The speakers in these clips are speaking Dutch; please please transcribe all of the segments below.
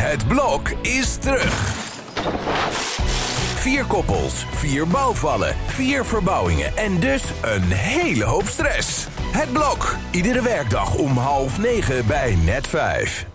Het blok is terug. Vier koppels, vier bouwvallen, vier verbouwingen en dus een hele hoop stress. Het blok, iedere werkdag om half negen bij net vijf.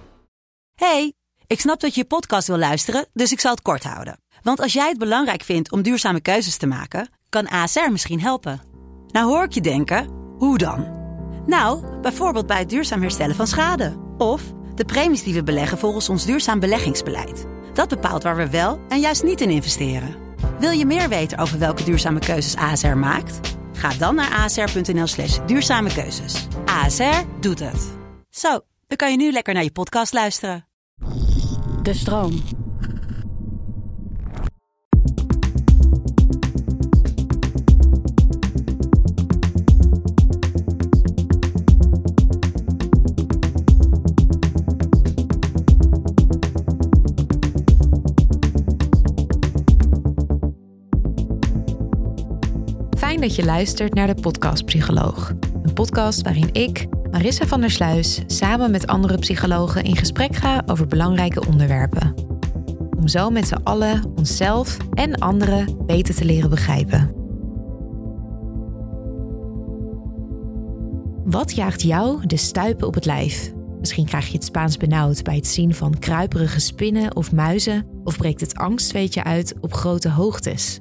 Hey, ik snap dat je je podcast wil luisteren, dus ik zal het kort houden. Want als jij het belangrijk vindt om duurzame keuzes te maken, kan ASR misschien helpen. Nou hoor ik je denken, hoe dan? Nou, bijvoorbeeld bij het duurzaam herstellen van schade. Of de premies die we beleggen volgens ons duurzaam beleggingsbeleid. Dat bepaalt waar we wel en juist niet in investeren. Wil je meer weten over welke duurzame keuzes ASR maakt? Ga dan naar asr.nl slash duurzame keuzes. ASR doet het. Zo, dan kan je nu lekker naar je podcast luisteren. De stroom. Dat je luistert naar de Podcast Psycholoog. Een podcast waarin ik, Marissa van der Sluis, samen met andere psychologen in gesprek ga over belangrijke onderwerpen. Om zo met z'n allen onszelf en anderen beter te leren begrijpen. Wat jaagt jou de stuipen op het lijf? Misschien krijg je het Spaans benauwd bij het zien van kruiperige spinnen of muizen, of breekt het angstweetje uit op grote hoogtes.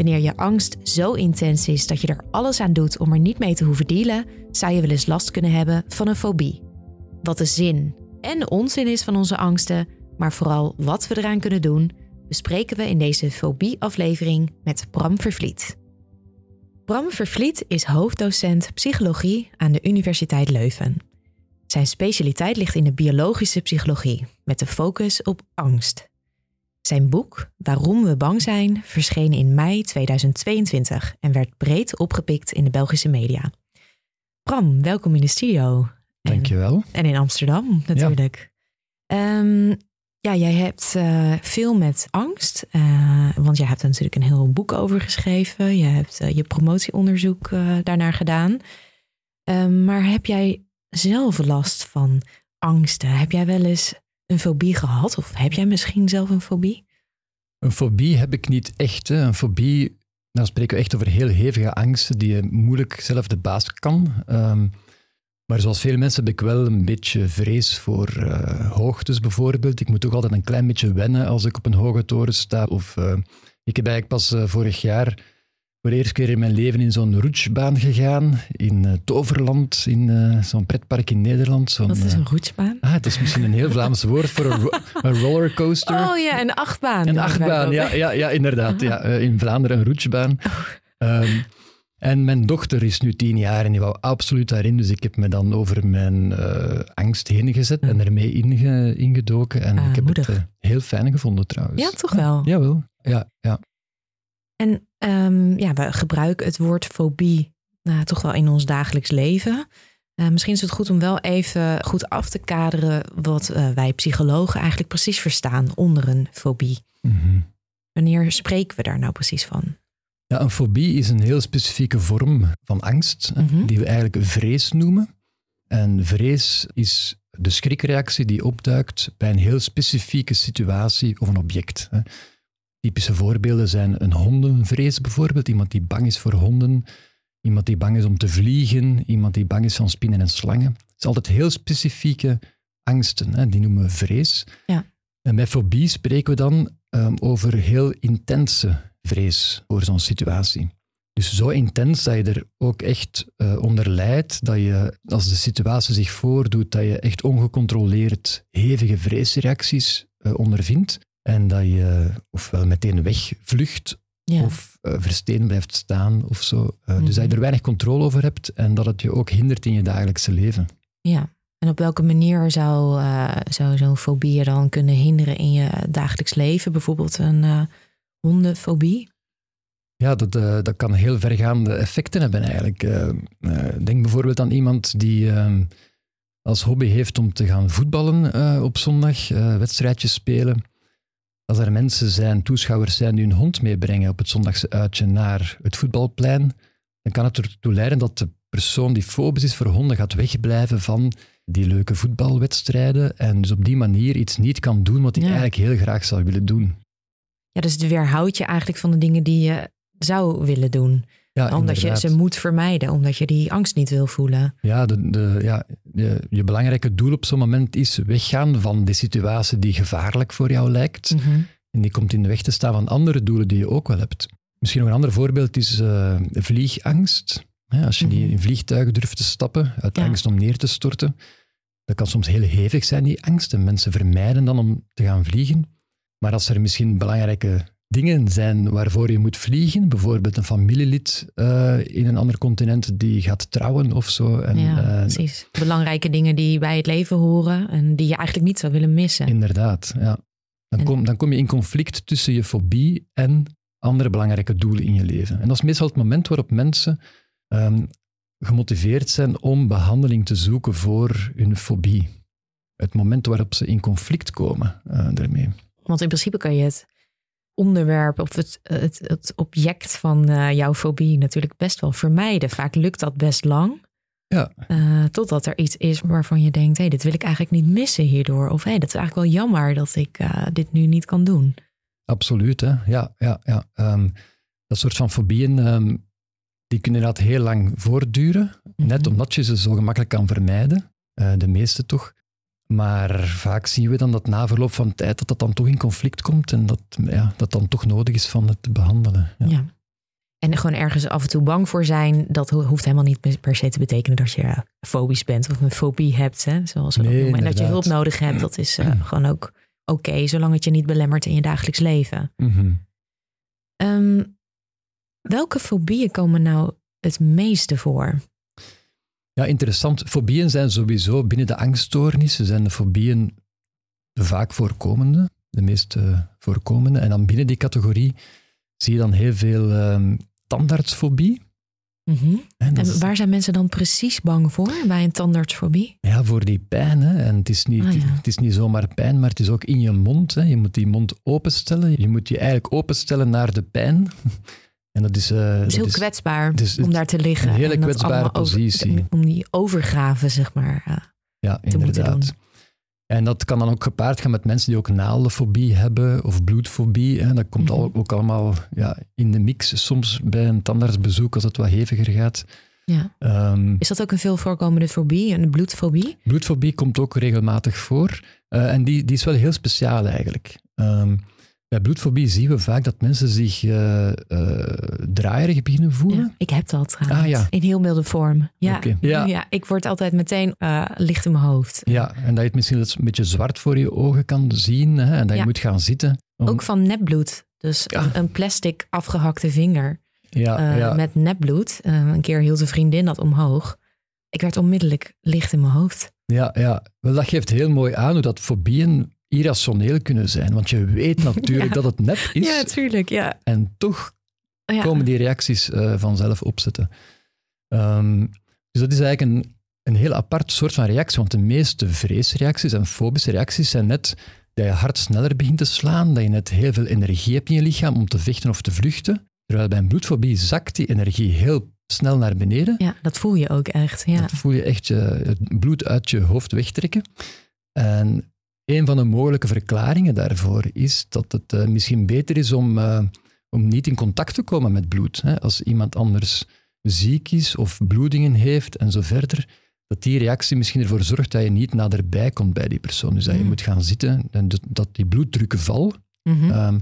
Wanneer je angst zo intens is dat je er alles aan doet om er niet mee te hoeven dealen, zou je wel eens last kunnen hebben van een fobie. Wat de zin en onzin is van onze angsten, maar vooral wat we eraan kunnen doen, bespreken we in deze fobie-aflevering met Bram Vervliet. Bram Vervliet is hoofddocent psychologie aan de Universiteit Leuven. Zijn specialiteit ligt in de biologische psychologie, met de focus op angst. Zijn boek Waarom we bang zijn verscheen in mei 2022 en werd breed opgepikt in de Belgische media. Bram, welkom in de studio. En- Dankjewel. En in Amsterdam natuurlijk. Ehm, ja, jij hebt eh, veel met angst, eh, want jij hebt er natuurlijk een heel boek over geschreven. Je hebt eh, je promotieonderzoek daarnaar gedaan. Ehm, maar heb jij zelf last van angsten? Heb jij wel eens een fobie gehad? Of heb jij misschien zelf een fobie? Een fobie heb ik niet echt. Een fobie, dan spreken we echt over heel hevige angsten die je moeilijk zelf de baas kan. Ehm, maar zoals veel mensen heb ik wel een beetje vrees voor eh, hoogtes bijvoorbeeld. Ik moet toch altijd een klein beetje wennen als ik op een hoge toren sta. Of, eh, ik heb eigenlijk pas eh, vorig jaar voor de eerste keer in mijn leven in zo'n roetsbaan gegaan. In eh, Toverland, in eh, zo'n pretpark in Nederland. Wat is eh, een roetsbaan? Ah, het is misschien een heel Vlaams woord voor een, ro- een rollercoaster. Oh ja, een achtbaan. Een achtbaan, ja, ja, ja inderdaad. Ja, eh, in Vlaanderen een roetsbaan. Ehm, en mijn dochter is nu tien jaar en die wou absoluut daarin. Dus ik heb me dan over mijn eh, angst heen gezet en ermee inge, ingedoken. En Ah, ik heb moedig. het eh, heel fijn gevonden trouwens. Ja, toch wel. Jawel. Ja, ja. En ehm, ja, we gebruiken het woord fobie nou, toch wel in ons dagelijks leven. Eh, misschien is het goed om wel even goed af te kaderen wat eh, wij psychologen eigenlijk precies verstaan onder een fobie. Mhm. Wanneer spreken we daar nou precies van? Ja, een fobie is een heel specifieke vorm van angst, Mhm. die we eigenlijk vrees noemen. En vrees is de schrikreactie die opduikt bij een heel specifieke situatie of een object. Typische voorbeelden zijn een hondenvrees bijvoorbeeld, iemand die bang is voor honden, iemand die bang is om te vliegen, iemand die bang is van spinnen en slangen. Het zijn altijd heel specifieke angsten, hè, die noemen we vrees. Ja. En bij fobie spreken we dan ehm, over heel intense vrees voor zo'n situatie. Dus zo intens dat je er ook echt eh, onder lijdt, dat je, als de situatie zich voordoet, dat je echt ongecontroleerd hevige vreesreacties eh, ondervindt. En dat je ofwel meteen wegvlucht, Ja. of versteen blijft staan of zo. Eh, Dus dat Mhm. je er weinig controle over hebt en dat het je ook hindert in je dagelijkse leven. ja. En op welke manier zou, eh, zou zo'n fobie je dan kunnen hinderen in je dagelijks leven? Bijvoorbeeld een hondenfobie? Ja, dat, dat kan heel vergaande effecten hebben eigenlijk. Denk bijvoorbeeld aan iemand die eh, als hobby heeft om te gaan voetballen op zondag, wedstrijdjes spelen. Als er mensen zijn, toeschouwers zijn die hun hond meebrengen op het zondagse uitje naar het voetbalplein, dan kan het ertoe leiden dat de persoon die fobisch is voor honden gaat wegblijven van die leuke voetbalwedstrijden en dus op die manier iets niet kan doen wat hij Ja. eigenlijk heel graag zou willen doen. Ja, dus het weerhoudt je eigenlijk van de dingen die je zou willen doen. Ja, omdat je ze moet vermijden, omdat je die angst niet wil voelen. Ja, de, de, ja de- je belangrijke doel op zo'n moment is weggaan van die situatie die gevaarlijk voor jou lijkt. Mhm. En die komt in de weg te staan van andere doelen die je ook wel hebt. Misschien nog een ander voorbeeld is eh, vliegangst. Hè, als je niet Mhm. in vliegtuigen durft te stappen, uit Ja. angst om neer te storten. Dat kan soms heel hevig zijn, die angst. En mensen vermijden dan om te gaan vliegen. Maar als er misschien belangrijke dingen zijn waarvoor je moet vliegen, bijvoorbeeld een familielid eh, in een ander continent die gaat trouwen of zo. En, ja, eh, precies. Belangrijke dingen die bij het leven horen en die je eigenlijk niet zou willen missen. Inderdaad, ja. Dan, En- kom, dan kom je in conflict tussen je fobie en andere belangrijke doelen in je leven. En dat is meestal het moment waarop mensen ehm, gemotiveerd zijn om behandeling te zoeken voor hun fobie. Het moment waarop ze in conflict komen eh, daarmee. Want in principe kan je het onderwerp of het, het, het object van eh, jouw fobie natuurlijk best wel vermijden. Vaak lukt dat best lang. Ja. Eh, totdat er iets is waarvan je denkt, hé, dit wil ik eigenlijk niet missen hierdoor. Of hé, dat is eigenlijk wel jammer dat ik eh, dit nu niet kan doen. Absoluut, hè. Ja, ja, ja. Ehm, dat soort van fobieën, ehm, die kunnen inderdaad heel lang voortduren. Net Mhm. omdat je ze zo gemakkelijk kan vermijden. De meeste toch. Maar vaak zien we dan dat na verloop van tijd dat dat dan toch in conflict komt en dat ja, dat dan toch nodig is van het te behandelen. Ja. Ja. En gewoon ergens af en toe bang voor zijn, dat ho- hoeft helemaal niet per se te betekenen dat je eh, fobisch bent of een fobie hebt, hè, zoals we dat Nee, noemen. En dat je hulp nodig hebt, dat is eh, gewoon ook oké, zolang het je niet belemmert in je dagelijks leven. Mhm. Ehm, welke fobieën komen nou het meeste voor? Ja, interessant. Fobieën zijn sowieso binnen de angststoornissen, zijn de fobieën de vaak voorkomende, de meest eh, voorkomende. En dan binnen die categorie zie je dan heel veel ehm tandartsfobie. Mhm. En dat En is- waar zijn mensen dan precies bang voor bij een tandartsfobie? Ja, voor die pijn. Hè. En het is, niet, Ah, ja. het is niet zomaar pijn, maar het is ook in je mond. Hè. Je moet die mond openstellen. Je moet je eigenlijk openstellen naar de pijn. En dat is... eh, Het is heel kwetsbaar is- om daar te liggen. een hele en dat kwetsbare over- positie. om die overgave, zeg maar. eh, Ja, te moeten inderdaad. doen. En dat kan dan ook gepaard gaan met mensen die ook naaldenfobie hebben of bloedfobie. Hè. Dat komt Mhm. ook allemaal ja, in de mix soms bij een tandartsbezoek als het wat heviger gaat. ja. Ehm, Is dat ook een veel voorkomende fobie, een bloedfobie? Bloedfobie komt ook regelmatig voor. Eh, en die, die is wel heel speciaal eigenlijk. Ehm, bij bloedfobie zien we vaak dat mensen zich eh eh, draaierig beginnen voelen. Ja, ik heb dat trouwens. Ah, ja. In heel milde vorm. Ja. Ja. Ja. ik word altijd meteen eh, licht in mijn hoofd. Ja, en dat je het misschien een beetje zwart voor je ogen kan zien. Hè, en dat je moet gaan zitten. om- Ook van nepbloed. Dus Ja. een, een plastic afgehakte vinger ja, ja. met nepbloed. Eh, een keer hield een vriendin dat omhoog. Ik werd onmiddellijk licht in mijn hoofd. Ja, ja. Wel, dat geeft heel mooi aan hoe dat fobieën irrationeel kunnen zijn. Want je weet natuurlijk Ja. dat het nep is. Ja, tuurlijk. Ja. en toch Ja. komen die reacties eh, vanzelf opzetten. Ehm, dus dat is eigenlijk een, een heel apart soort van reactie, want de meeste vreesreacties en fobische reacties zijn net dat je hart sneller begint te slaan, dat je net heel veel energie hebt in je lichaam om te vechten of te vluchten. Terwijl bij een bloedfobie zakt die energie heel snel naar beneden. ja, dat voel je ook echt. Ja. Dat voel je echt je, het bloed uit je hoofd wegtrekken. En een van de mogelijke verklaringen daarvoor is dat het eh, misschien beter is om, eh, om niet in contact te komen met bloed. Hè. Als iemand anders ziek is of bloedingen heeft en zo verder, dat die reactie misschien ervoor zorgt dat je niet naderbij komt bij die persoon. Dus dat je Mm. moet gaan zitten en dat- die bloeddrukkenval, Mhm. ehm,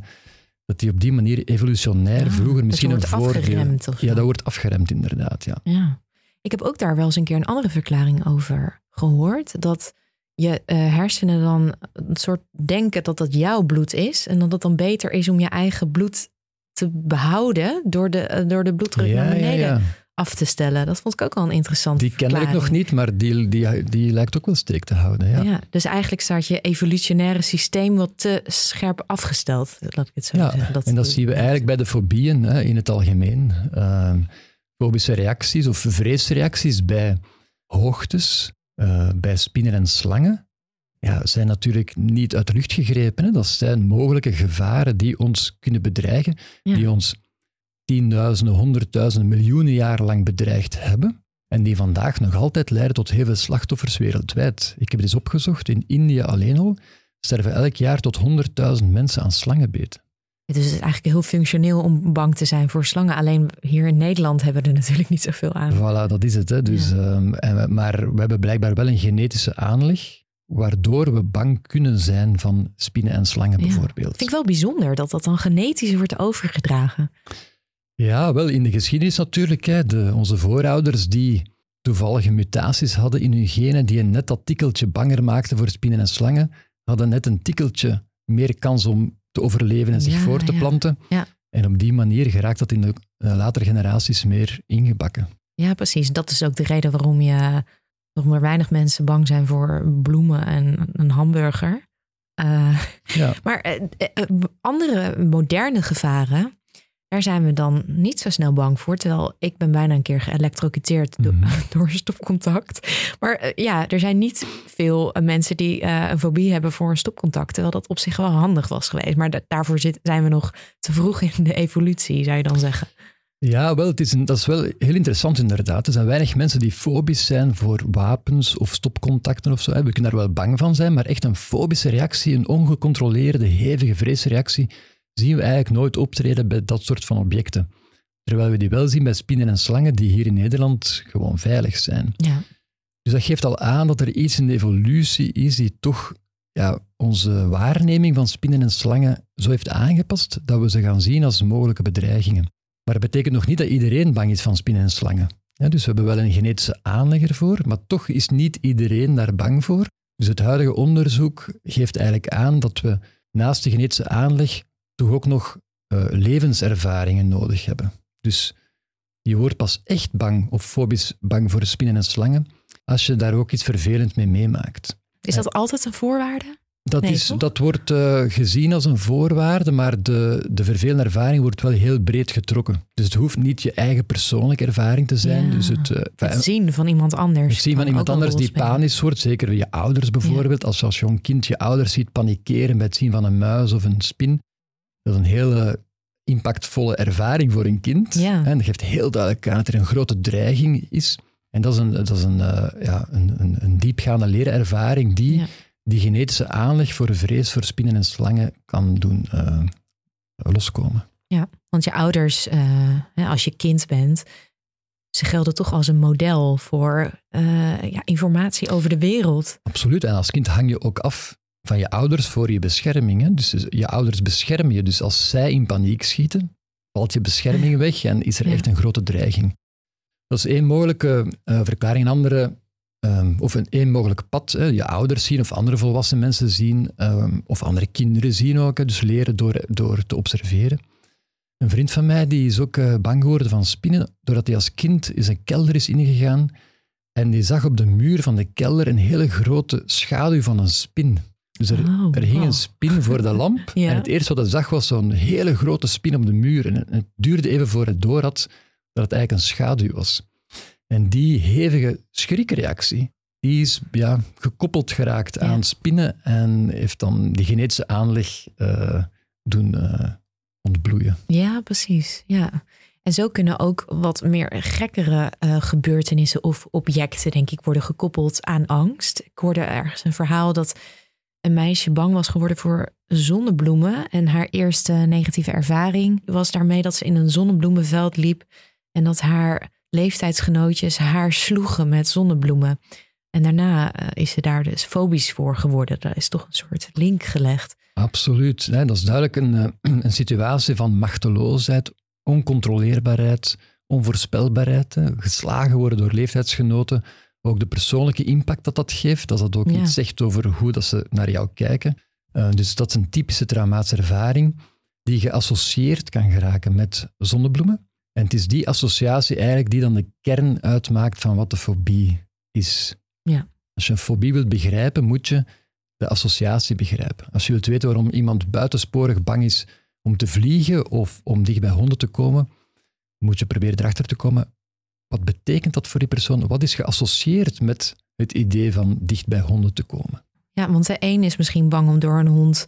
dat die op die manier evolutionair vroeger misschien een wordt voordeel... Ja, dat wordt afgeremd inderdaad, ja. Ja. Ik heb ook daar wel eens een keer een andere verklaring over gehoord. Dat je eh, hersenen dan een soort denken dat dat jouw bloed is. En dat het dan beter is om je eigen bloed te behouden door de, eh, door de bloeddruk naar beneden af te stellen. Dat vond ik ook wel een interessante Die ken ik nog niet, maar die, die, die lijkt ook wel steek te houden. Ja. Ja. dus eigenlijk staat je evolutionaire systeem wat te scherp afgesteld. Laat ik het zo Ja, zeggen. en dat zien we eigenlijk bij de fobieën hè, in het algemeen. Ehm, fobische reacties of vreesreacties bij hoogtes, eh, bij spinnen en slangen, ja, zijn natuurlijk niet uit de lucht gegrepen. Hè. Dat zijn mogelijke gevaren die ons kunnen bedreigen, Ja. die ons tienduizenden, honderdduizenden, miljoenen jaren lang bedreigd hebben. En die vandaag nog altijd leiden tot heel veel slachtoffers wereldwijd. Ik heb het eens opgezocht. In India alleen al sterven elk jaar tot 100.000 mensen aan slangenbeet. Dus het is eigenlijk heel functioneel om bang te zijn voor slangen. Alleen hier in Nederland hebben we er natuurlijk niet zoveel aan. Voilà, dat is het. Hè. Dus, ehm, en, maar we hebben blijkbaar wel een genetische aanleg waardoor we bang kunnen zijn van spinnen en slangen bijvoorbeeld. Vind ik wel bijzonder dat dat dan genetisch wordt overgedragen. Ja, wel in de geschiedenis natuurlijk. Hè, de, onze voorouders die toevallige mutaties hadden in hun genen, die net dat tikkeltje banger maakten voor spinnen en slangen, hadden net een tikkeltje meer kans om te overleven en zich Ja, voor te ja. planten. Ja. En op die manier geraakt dat in de eh, latere generaties meer ingebakken. Ja, precies. Dat is ook de reden waarom je nog maar weinig mensen bang zijn voor bloemen en een hamburger. Eh, Ja. maar eh, andere moderne gevaren, daar zijn we dan niet zo snel bang voor. Terwijl ik ben bijna een keer geëlektrocuteerd do- Mhm. door stopcontact. Maar eh, ja, er zijn niet veel eh, mensen die eh, een fobie hebben voor een stopcontact. Terwijl dat op zich wel handig was geweest. Maar da- daarvoor zit, zijn we nog te vroeg in de evolutie, zou je dan zeggen. Ja, wel, het is een, dat is wel heel interessant inderdaad. Er zijn weinig mensen die fobisch zijn voor wapens of stopcontacten of zo. We kunnen daar wel bang van zijn, maar echt een fobische reactie, een ongecontroleerde, hevige vreesreactie, zien we eigenlijk nooit optreden bij dat soort van objecten. Terwijl we die wel zien bij spinnen en slangen die hier in Nederland gewoon veilig zijn. Ja. Dus dat geeft al aan dat er iets in de evolutie is die toch ja, onze waarneming van spinnen en slangen zo heeft aangepast dat we ze gaan zien als mogelijke bedreigingen. Maar dat betekent nog niet dat iedereen bang is van spinnen en slangen. Ja, dus we hebben wel een genetische aanleg ervoor, maar toch is niet iedereen daar bang voor. Dus het huidige onderzoek geeft eigenlijk aan dat we naast de genetische aanleg toch ook nog eh, levenservaringen nodig hebben. Dus je wordt pas echt bang of fobisch bang voor spinnen en slangen als je daar ook iets vervelend mee meemaakt. Is dat altijd een voorwaarde? Dat, Nee, is, dat wordt eh, gezien als een voorwaarde, maar de, de vervelende ervaring wordt wel heel breed getrokken. Dus het hoeft niet je eigen persoonlijke ervaring te zijn. Ja. Dus het, eh, Het zien van iemand anders. het zien van iemand anders die panisch wordt, zeker je ouders bijvoorbeeld. Als je als jong kind je ouders ziet panikeren bij het zien van een muis of een spin, dat is een hele impactvolle ervaring voor een kind. Ja. En dat geeft heel duidelijk aan dat er een grote dreiging is. En dat is een, dat is een, eh, ja, een, een, een diepgaande leerervaring die Ja. die genetische aanleg voor vrees voor spinnen en slangen kan doen eh, loskomen. Ja, want je ouders, eh, als je kind bent, ze gelden toch als een model voor ja, informatie over de wereld. Absoluut. En als kind hang je ook af van je ouders voor je bescherming. Hè? Dus je ouders beschermen je. Dus als zij in paniek schieten, valt je bescherming weg en is er Ja. echt een grote dreiging. Dat is één mogelijke eh, verklaring. Een andere, ehm, of een één mogelijk pad, hè? je ouders zien of andere volwassen mensen zien, ehm, of andere kinderen zien ook. hè. Dus leren door, door te observeren. Een vriend van mij die is ook eh, bang geworden van spinnen, doordat hij als kind in een kelder is ingegaan en die zag op de muur van de kelder een hele grote schaduw van een spin. Dus er, Oh, er hing wow. een spin voor de lamp Ja. en het eerste wat hij zag was zo'n hele grote spin op de muur. En het, duurde even voor het door had dat het eigenlijk een schaduw was. En die hevige schrikreactie, die is ja, gekoppeld geraakt Ja. aan spinnen en heeft dan die genetische aanleg eh, doen eh, ontbloeien. Ja, precies. Ja. En zo kunnen ook wat meer gekkere eh, gebeurtenissen of objecten, denk ik, worden gekoppeld aan angst. Ik hoorde ergens een verhaal dat een meisje bang was geworden voor zonnebloemen. En haar eerste negatieve ervaring was daarmee dat ze in een zonnebloemenveld liep en dat haar leeftijdsgenootjes haar sloegen met zonnebloemen. En daarna eh, is ze daar dus fobisch voor geworden. Daar is toch een soort link gelegd. Absoluut. hè. Dat is duidelijk een, eh, een situatie van machteloosheid, oncontroleerbaarheid, onvoorspelbaarheid. Geslagen worden door leeftijdsgenoten. Ook de persoonlijke impact dat dat geeft, dat dat ook Ja. iets zegt over hoe dat ze naar jou kijken. Eh, dus dat is een typische traumatische ervaring die geassocieerd kan geraken met zonnebloemen. En het is die associatie eigenlijk die dan de kern uitmaakt van wat de fobie is. Ja. Als je een fobie wilt begrijpen, moet je de associatie begrijpen. Als je wilt weten waarom iemand buitensporig bang is om te vliegen of om dicht bij honden te komen, moet je proberen erachter te komen, wat betekent dat voor die persoon? Wat is geassocieerd met het idee van dicht bij honden te komen? Ja, want de een is misschien bang om door een hond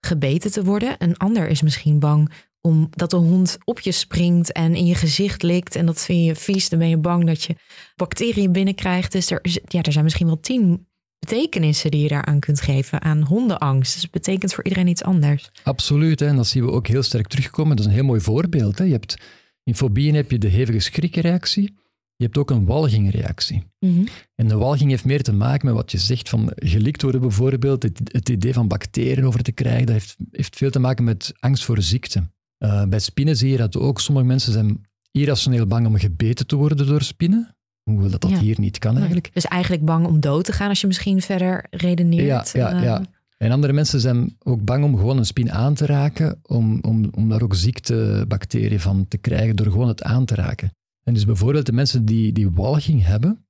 gebeten te worden. Een ander is misschien bang omdat de hond op je springt en in je gezicht likt. En dat vind je vies. Dan ben je bang dat je bacteriën binnenkrijgt. Dus er, ja, er zijn misschien wel tien betekenissen die je daaraan kunt geven aan hondenangst. Dus het betekent voor iedereen iets anders. Absoluut, hè? en dat zien we ook heel sterk terugkomen. Dat is een heel mooi voorbeeld. Hè? Je hebt, in fobieën heb je de hevige schrikreactie. Je hebt ook een walgingreactie. Mhm. En de walging heeft meer te maken met wat je zegt van gelikt worden bijvoorbeeld. Het, het idee van bacteriën over te krijgen, dat heeft, heeft veel te maken met angst voor ziekte. Uh, bij spinnen zie je dat ook. Sommige mensen zijn irrationeel bang om gebeten te worden door spinnen. Hoewel dat, dat Ja. hier niet kan eigenlijk. Dus eigenlijk bang om dood te gaan als je misschien verder redeneert. Ja, ja, Eh, ja. En andere mensen zijn ook bang om gewoon een spin aan te raken, om, om, om daar ook ziektebacteriën van te krijgen door gewoon het aan te raken. En dus bijvoorbeeld de mensen die, die walging hebben,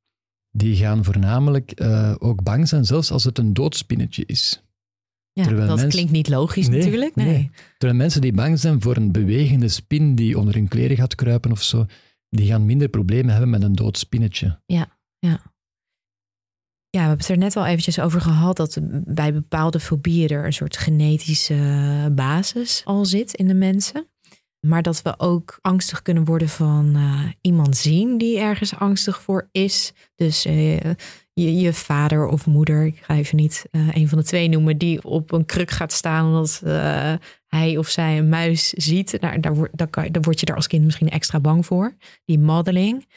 die gaan voornamelijk eh, ook bang zijn, zelfs als het een doodspinnetje is. ja, terwijl dat mensen- klinkt niet logisch Nee, natuurlijk. Nee. nee. Terwijl mensen die bang zijn voor een bewegende spin die onder hun kleren gaat kruipen of zo, die gaan minder problemen hebben met een dood spinnetje. Ja, we hebben het er net al eventjes over gehad dat bij bepaalde fobieën er een soort genetische basis al zit in de mensen. Maar dat we ook angstig kunnen worden van eh, iemand zien die ergens angstig voor is. Dus eh, je, je vader of moeder, ik ga even niet eh, een van de twee noemen, die op een kruk gaat staan omdat hij of zij een muis ziet. Nou, daar, daar, kan, daar word je er als kind misschien extra bang voor. Die modeling.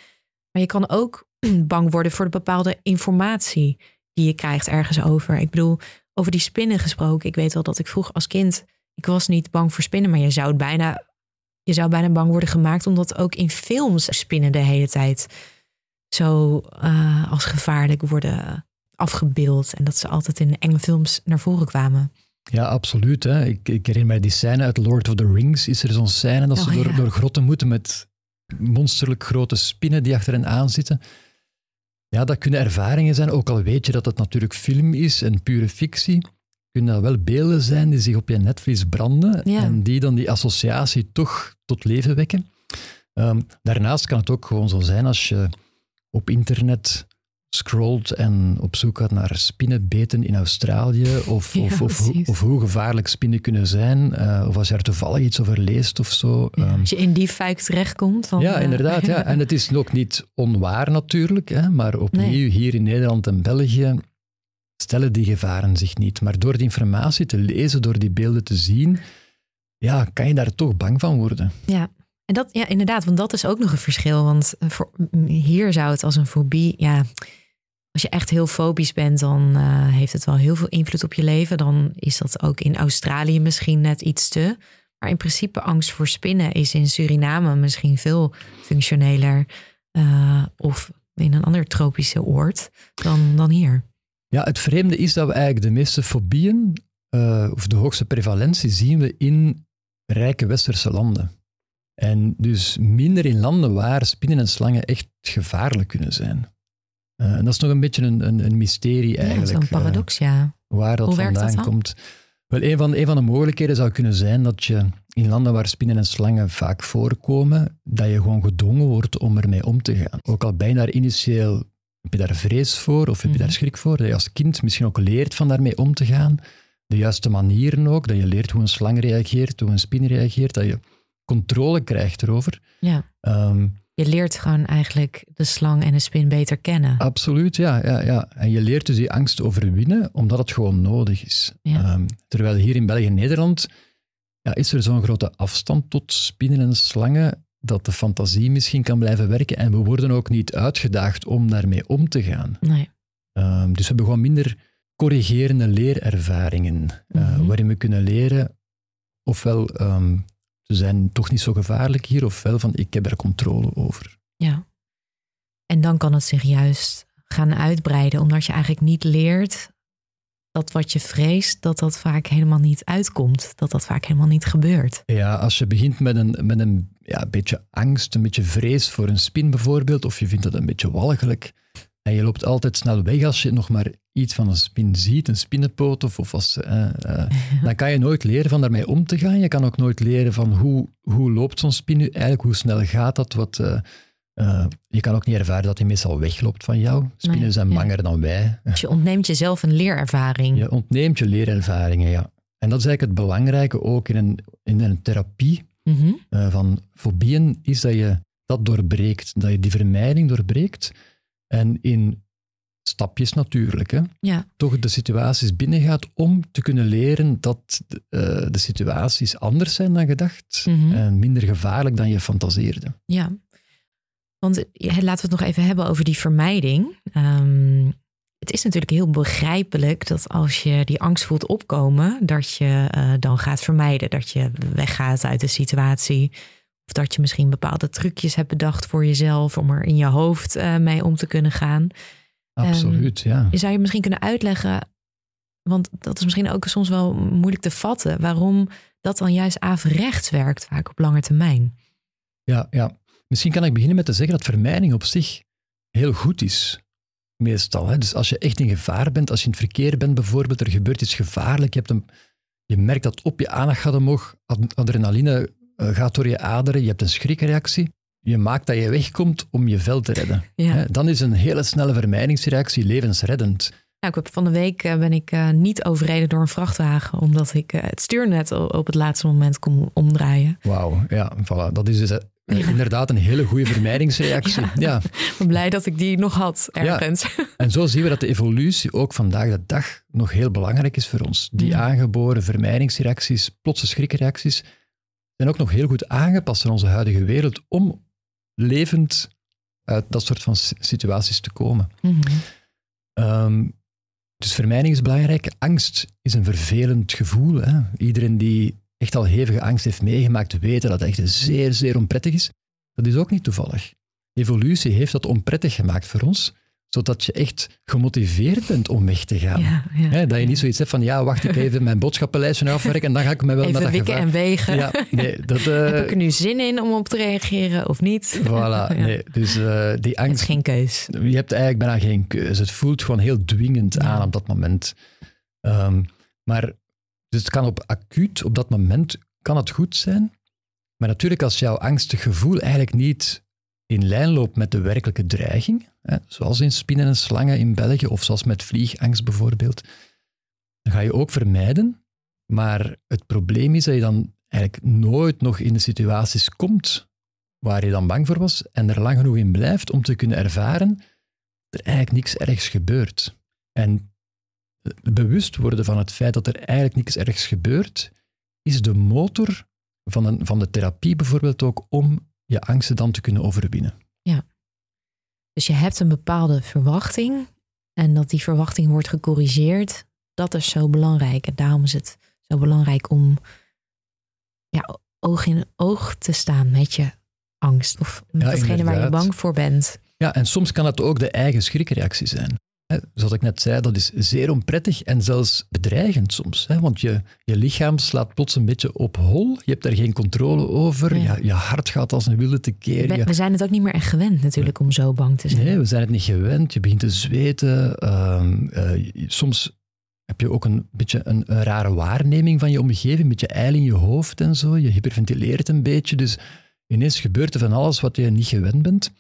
Maar je kan ook bang worden voor de bepaalde informatie die je krijgt ergens over. Ik bedoel, over die spinnen gesproken. Ik weet wel dat ik vroeg als kind, ik was niet bang voor spinnen, maar je zou het bijna, je zou bijna bang worden gemaakt, omdat ook in films spinnen de hele tijd zo eh, als gevaarlijk worden afgebeeld. En dat ze altijd in enge films naar voren kwamen. Ja, absoluut. Hè. Ik, ik herinner mij die scène uit Lord of the Rings. Is er zo'n scène dat ze Oh, door, ja. door grotten moeten met monsterlijk grote spinnen die achter hen aanzitten. Ja, dat kunnen ervaringen zijn, ook al weet je dat het natuurlijk film is en pure fictie. Kunnen dat wel beelden zijn die zich op je netvlies branden Ja. en die dan die associatie toch tot leven wekken. Ehm, daarnaast kan het ook gewoon zo zijn als je op internet scrolt en op zoek gaat naar spinnenbeten in Australië, of, Ja, of, of, of hoe gevaarlijk spinnen kunnen zijn, eh, of als je er toevallig iets over leest of zo. Ja, ehm, als je in die fuik terechtkomt. Dan, ja, eh, inderdaad. Ja. En het is ook niet onwaar natuurlijk, hè, maar opnieuw Nee. hier in Nederland en België stellen die gevaren zich niet. Maar door die informatie te lezen, door die beelden te zien, ja, kan je daar toch bang van worden. Ja. En dat, ja, inderdaad, want dat is ook nog een verschil. Want eh, voor, m- hier zou het als een fobie, ja, als je echt heel fobisch bent, dan eh, heeft het wel heel veel invloed op je leven. Dan is dat ook in Australië misschien net iets te. Maar in principe angst voor spinnen is in Suriname misschien veel functioneler. eh, of in een ander tropische oord dan, dan hier. Ja, het vreemde is dat we eigenlijk de meeste fobieën, eh, of de hoogste prevalentie, zien we in rijke westerse landen. En dus minder in landen waar spinnen en slangen echt gevaarlijk kunnen zijn. Eh, en dat is nog een beetje een, een, een mysterie Ja, eigenlijk. zo'n eh, paradox, ja. waar dat Hoe werkt dat vandaan komt. Wel, een van, een van de mogelijkheden zou kunnen zijn dat je in landen waar spinnen en slangen vaak voorkomen, dat je gewoon gedwongen wordt om ermee om te gaan. Ook al ben je daar initieel, heb je daar vrees voor of heb je daar Mhm. schrik voor, dat je als kind misschien ook leert van daarmee om te gaan. De juiste manieren ook, dat je leert hoe een slang reageert, hoe een spin reageert, dat je controle krijgt erover. ja. Ehm, Je leert gewoon eigenlijk de slang en de spin beter kennen. Absoluut, ja, ja, ja. En je leert dus die angst overwinnen, omdat het gewoon nodig is. Ja. Ehm, terwijl hier in België en Nederland ja, is er zo'n grote afstand tot spinnen en slangen, dat de fantasie misschien kan blijven werken. En we worden ook niet uitgedaagd om daarmee om te gaan. Nee. Ehm, dus we hebben gewoon minder corrigerende leerervaringen, eh, Mhm. waarin we kunnen leren, ofwel ehm, ze zijn toch niet zo gevaarlijk hier, ofwel van ik heb er controle over. Ja. En dan kan het zich juist gaan uitbreiden, omdat je eigenlijk niet leert dat wat je vreest, dat dat vaak helemaal niet uitkomt. Dat dat vaak helemaal niet gebeurt. Ja, als je begint met een, met een ja, beetje angst, een beetje vrees voor een spin bijvoorbeeld, of je vindt dat een beetje walgelijk, en je loopt altijd snel weg als je nog maar iets van een spin ziet, een spinnenpoot, of, of als, eh, eh, dan kan je nooit leren van daarmee om te gaan. Je kan ook nooit leren van hoe, hoe loopt zo'n spin nu eigenlijk, hoe snel gaat dat, wat... eh, eh, je kan ook niet ervaren dat hij meestal wegloopt van jou. Spinnen Nee, zijn ja. banger dan wij. Dus je ontneemt jezelf een leerervaring. Je ontneemt je leerervaringen, ja. En dat is eigenlijk het belangrijke ook in een, in een therapie. Mhm. eh, van fobieën is dat je dat doorbreekt, dat je die vermijding doorbreekt en in stapjes natuurlijk, hè, Ja, toch de situaties binnengaat om te kunnen leren dat eh, de situaties anders zijn dan gedacht Mhm. en minder gevaarlijk dan je fantaseerde. ja. Want laten we het nog even hebben over die vermijding. Ehm, het is natuurlijk heel begrijpelijk dat als je die angst voelt opkomen, dat je eh, dan gaat vermijden. Dat je weggaat uit de situatie. Of dat je misschien bepaalde trucjes hebt bedacht voor jezelf om er in je hoofd eh, mee om te kunnen gaan. Absoluut, ja. Zou je misschien kunnen uitleggen, want dat is misschien ook soms wel moeilijk te vatten, waarom dat dan juist averechts werkt, vaak op lange termijn? Ja, ja. Misschien kan ik beginnen met te zeggen dat vermijding op zich heel goed is. Meestal. Hè. Dus als je echt in gevaar bent, als je in het verkeer bent bijvoorbeeld, er gebeurt iets gevaarlijk, je, hebt een, je merkt dat op je aandacht gaat omhoog, ad- adrenaline eh, gaat door je aderen, je hebt een schrikreactie, je maakt dat je wegkomt om je vel te redden. Ja. Hè. Dan is een hele snelle vermijdingsreactie levensreddend. Nou, ik heb van de week eh, ben ik eh, niet overreden door een vrachtwagen, omdat ik het stuurnet o- op het laatste moment kon omdraaien. Wauw, ja, voilà. Dat is dus inderdaad een hele goede vermijdingsreactie. Ja. ja. Ik ben blij dat ik die nog had ergens. En zo zien we dat de evolutie ook vandaag de dag nog heel belangrijk is voor ons. Die Ja. aangeboren vermijdingsreacties, plotse schrikreacties, zijn ook nog heel goed aangepast aan onze huidige wereld om levend uit dat soort van situaties te komen. Mhm. Ehm, dus vermijding is belangrijk. Angst is een vervelend gevoel. Hè? Iedereen die echt al hevige angst heeft meegemaakt, weet dat het echt zeer, zeer onprettig is. Dat is ook niet toevallig. Evolutie heeft dat onprettig gemaakt voor ons, zodat je echt gemotiveerd bent om weg te gaan. Ja, ja. Hè, dat je niet zoiets hebt van, ja, wacht, ik even mijn boodschappenlijstje afwerken en dan ga ik me wel Even dat wikken gevaar... en wegen. Ja, nee, dat... eh, Heb ik er nu zin in om op te reageren of niet? Voilà, nee. Dus eh, die Het angst... is geen keus. Je hebt eigenlijk bijna geen keuze. Het voelt gewoon heel dwingend aan op dat moment. Ehm, maar dus het kan op acuut, op dat moment, kan het goed zijn. Maar natuurlijk, als jouw angstig gevoel eigenlijk niet in lijn loopt met de werkelijke dreiging, hè, zoals in spinnen en slangen in België, of zoals met vliegangst bijvoorbeeld, dan ga je ook vermijden. Maar het probleem is dat je dan eigenlijk nooit nog in de situaties komt waar je dan bang voor was en er lang genoeg in blijft om te kunnen ervaren dat er eigenlijk niks ergs gebeurt. En bewust worden van het feit dat er eigenlijk niks ergs gebeurt, is de motor van, een, van de therapie bijvoorbeeld ook om je angsten dan te kunnen overwinnen. Dus je hebt een bepaalde verwachting en dat die verwachting wordt gecorrigeerd, dat is zo belangrijk. En daarom is het zo belangrijk om ja, oog in oog te staan met je angst of met Ja, datgene waar je bang voor bent. Ja, en soms kan het ook de eigen schrikreactie zijn. Zoals ik net zei, dat is zeer onprettig en zelfs bedreigend soms. Hè, want je, je lichaam slaat plots een beetje op hol. Je hebt daar geen controle over. Ja. Je, je hart gaat als een wilde tekeer. Je- we zijn het ook niet meer echt gewend natuurlijk om zo bang te zijn. Nee, we zijn het niet gewend. Je begint te zweten. Ehm, eh, soms heb je ook een beetje een, een rare waarneming van je omgeving, een beetje eil in je hoofd en zo. Je hyperventileert een beetje. Dus ineens gebeurt er van alles wat je niet gewend bent.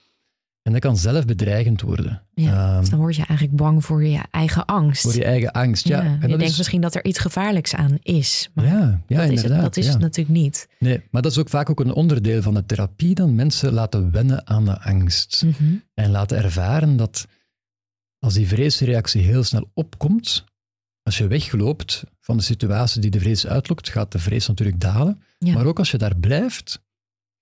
En dat kan zelf bedreigend worden. Ja, Ehm, dus dan word je eigenlijk bang voor je eigen angst. voor je eigen angst. Ja, Ja, en je denkt is, misschien dat er iets gevaarlijks aan is. Maar ja, ja dat is, inderdaad. het, dat is ja. het natuurlijk niet. Nee, maar dat is ook vaak ook een onderdeel van de therapie, dan mensen laten wennen aan de angst. Mhm. En laten ervaren dat als die vreesreactie heel snel opkomt, als je wegloopt van de situatie die de vrees uitlokt, gaat de vrees natuurlijk dalen. Ja. Maar ook als je daar blijft,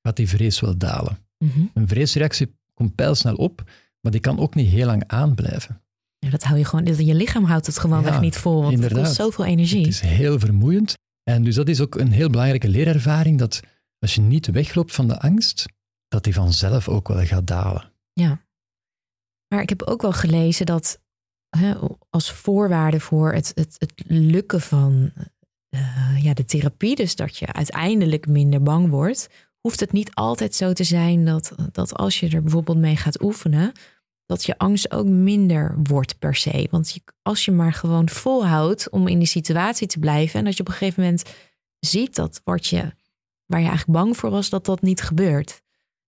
gaat die vrees wel dalen. Mhm. Een vreesreactie komt pijlsnel op, maar die kan ook niet heel lang aanblijven. Ja, dat hou je gewoon. Je lichaam houdt het gewoon Ja, weg niet vol. Want het kost zoveel energie. Het is heel vermoeiend. En dus dat is ook een heel belangrijke leerervaring, dat als je niet wegloopt van de angst, dat die vanzelf ook wel gaat dalen. Maar ik heb ook wel gelezen dat hè, als voorwaarde voor het, het, het lukken van eh, ja, de therapie, dus dat je uiteindelijk minder bang wordt, hoeft het niet altijd zo te zijn dat, dat als je er bijvoorbeeld mee gaat oefenen, dat je angst ook minder wordt per se. Want je, als je maar gewoon volhoudt om in die situatie te blijven en dat je op een gegeven moment ziet dat wat je, waar je eigenlijk bang voor was, dat dat niet gebeurt.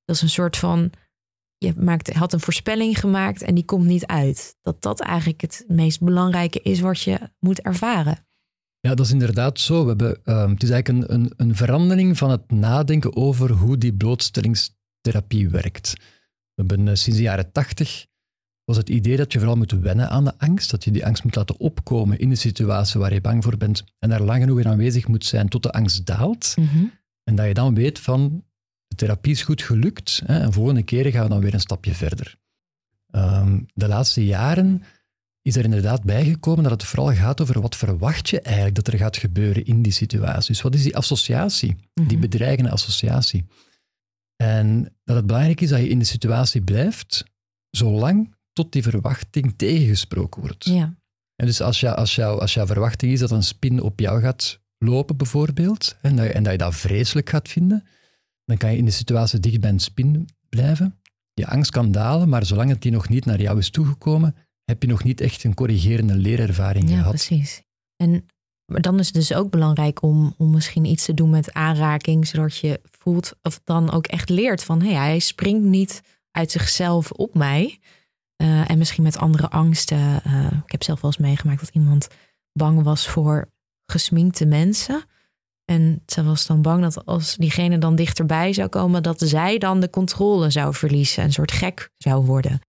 Dat is een soort van je maakt, had een voorspelling gemaakt en die komt niet uit. Dat dat eigenlijk het meest belangrijke is wat je moet ervaren. Ja, dat is inderdaad zo. We hebben, ehm, het is eigenlijk een, een, een, verandering van het nadenken over hoe die blootstellingstherapie werkt. We hebben uh, sinds de jaren tachtig was het idee dat je vooral moet wennen aan de angst, dat je die angst moet laten opkomen in de situatie waar je bang voor bent en daar lang genoeg in aanwezig moet zijn tot de angst daalt. Mhm. En dat je dan weet van, de therapie is goed gelukt hè, en volgende keer gaan we dan weer een stapje verder. Ehm, de laatste jaren is er inderdaad bijgekomen dat het vooral gaat over wat verwacht je eigenlijk dat er gaat gebeuren in die situatie. Dus wat is die associatie, die Mhm. bedreigende associatie? En dat het belangrijk is dat je in de situatie blijft, zolang tot die verwachting tegengesproken wordt. Ja. En dus als, jou, als, jou, als jouw verwachting is dat een spin op jou gaat lopen, bijvoorbeeld, en dat, je, en dat je dat vreselijk gaat vinden, dan kan je in de situatie dicht bij een spin blijven. Je angst kan dalen, maar zolang het die nog niet naar jou is toegekomen, heb je nog niet echt een corrigerende leerervaring Ja, gehad. precies. En maar dan is het dus ook belangrijk om, om misschien iets te doen met aanraking, zodat je voelt of dan ook echt leert van hé, hij springt niet uit zichzelf op mij. Eh, en misschien met andere angsten. Eh, ik heb zelf wel eens meegemaakt dat iemand bang was voor gesminkte mensen. En ze was dan bang dat als diegene dan dichterbij zou komen, dat zij dan de controle zou verliezen. Een soort gek zou worden.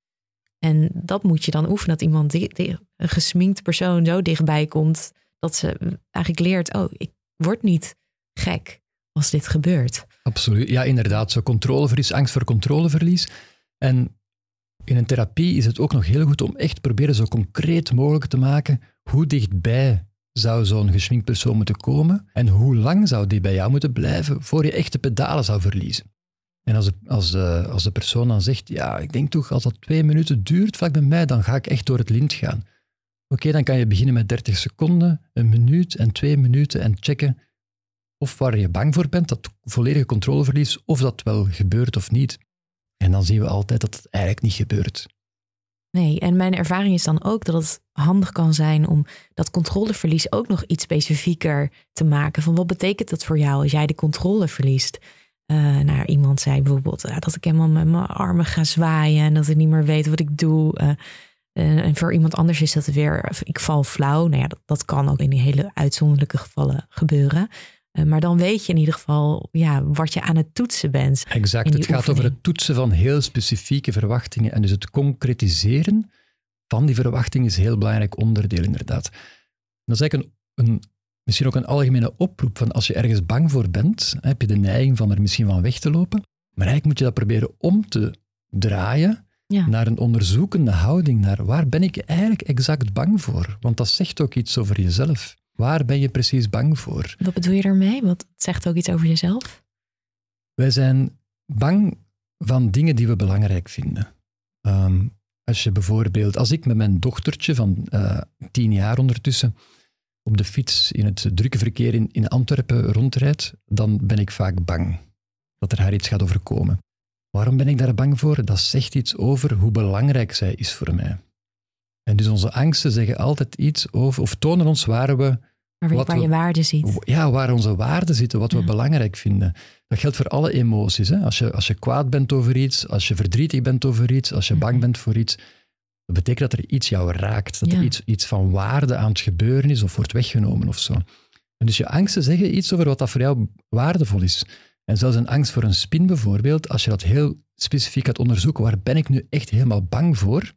En dat moet je dan oefenen, dat iemand, di- di- een gesminkt persoon zo dichtbij komt, dat ze eigenlijk leert, oh, ik word niet gek als dit gebeurt. Absoluut. Ja, inderdaad. Zo controleverlies, angst voor controleverlies. En in een therapie is het ook nog heel goed om echt proberen zo concreet mogelijk te maken hoe dichtbij zou zo'n geschminkt persoon moeten komen en hoe lang zou die bij jou moeten blijven voor je echt de pedalen zou verliezen. En als de, als, de, als de persoon dan zegt, ja, ik denk toch als dat twee minuten duurt vlak bij mij, dan ga ik echt door het lint gaan. Oké, dan kan je beginnen met 30 seconden, een minuut en twee minuten en checken of waar je bang voor bent, dat volledige controleverlies, of dat wel gebeurt of niet. En dan zien we altijd dat het eigenlijk niet gebeurt. Nee, en mijn ervaring is dan ook dat het handig kan zijn om dat controleverlies ook nog iets specifieker te maken. Van wat betekent dat voor jou als jij de controle verliest? Eh nou, iemand zei bijvoorbeeld eh, dat ik helemaal met mijn armen ga zwaaien en dat ik niet meer weet wat ik doe. Eh, eh, en voor iemand anders is dat weer, of ik val flauw. Nou ja, dat, dat kan ook in die hele uitzonderlijke gevallen gebeuren. Maar dan weet je in ieder geval ja, wat je aan het toetsen bent. Exact. Het gaat over het toetsen van heel specifieke verwachtingen. En dus het concretiseren van die verwachting is een heel belangrijk onderdeel, inderdaad. Dat is eigenlijk een, een, misschien ook een algemene oproep van als je ergens bang voor bent, heb je de neiging van er misschien van weg te lopen. Maar eigenlijk moet je dat proberen om te draaien Ja. naar een onderzoekende houding, naar waar ben ik eigenlijk exact bang voor? Want dat zegt ook iets over jezelf. Waar ben je precies bang voor? Wat bedoel je daarmee? Want het zegt ook iets over jezelf. Wij zijn bang van dingen die we belangrijk vinden. Ehm, als je bijvoorbeeld, als ik met mijn dochtertje van eh, tien jaar ondertussen op de fiets in het drukke verkeer in, in Antwerpen rondrijd, dan ben ik vaak bang dat er haar iets gaat overkomen. Waarom ben ik daar bang voor? Dat zegt iets over hoe belangrijk zij is voor mij. En dus onze angsten zeggen altijd iets over, of tonen ons waar we waar, Wat waar we- je waarde ziet. ja, waar onze waarden zitten, wat we Ja. belangrijk vinden. Dat geldt voor alle emoties. Hè? Als, je, als je kwaad bent over iets, als je verdrietig bent over iets, als je bang Mhm. bent voor iets, dat betekent dat er iets jou raakt. Dat Ja. er iets, iets van waarde aan het gebeuren is of wordt weggenomen of zo. En dus je angsten zeggen iets over wat dat voor jou waardevol is. En zelfs een angst voor een spin bijvoorbeeld, als je dat heel specifiek gaat onderzoeken, waar ben ik nu echt helemaal bang voor?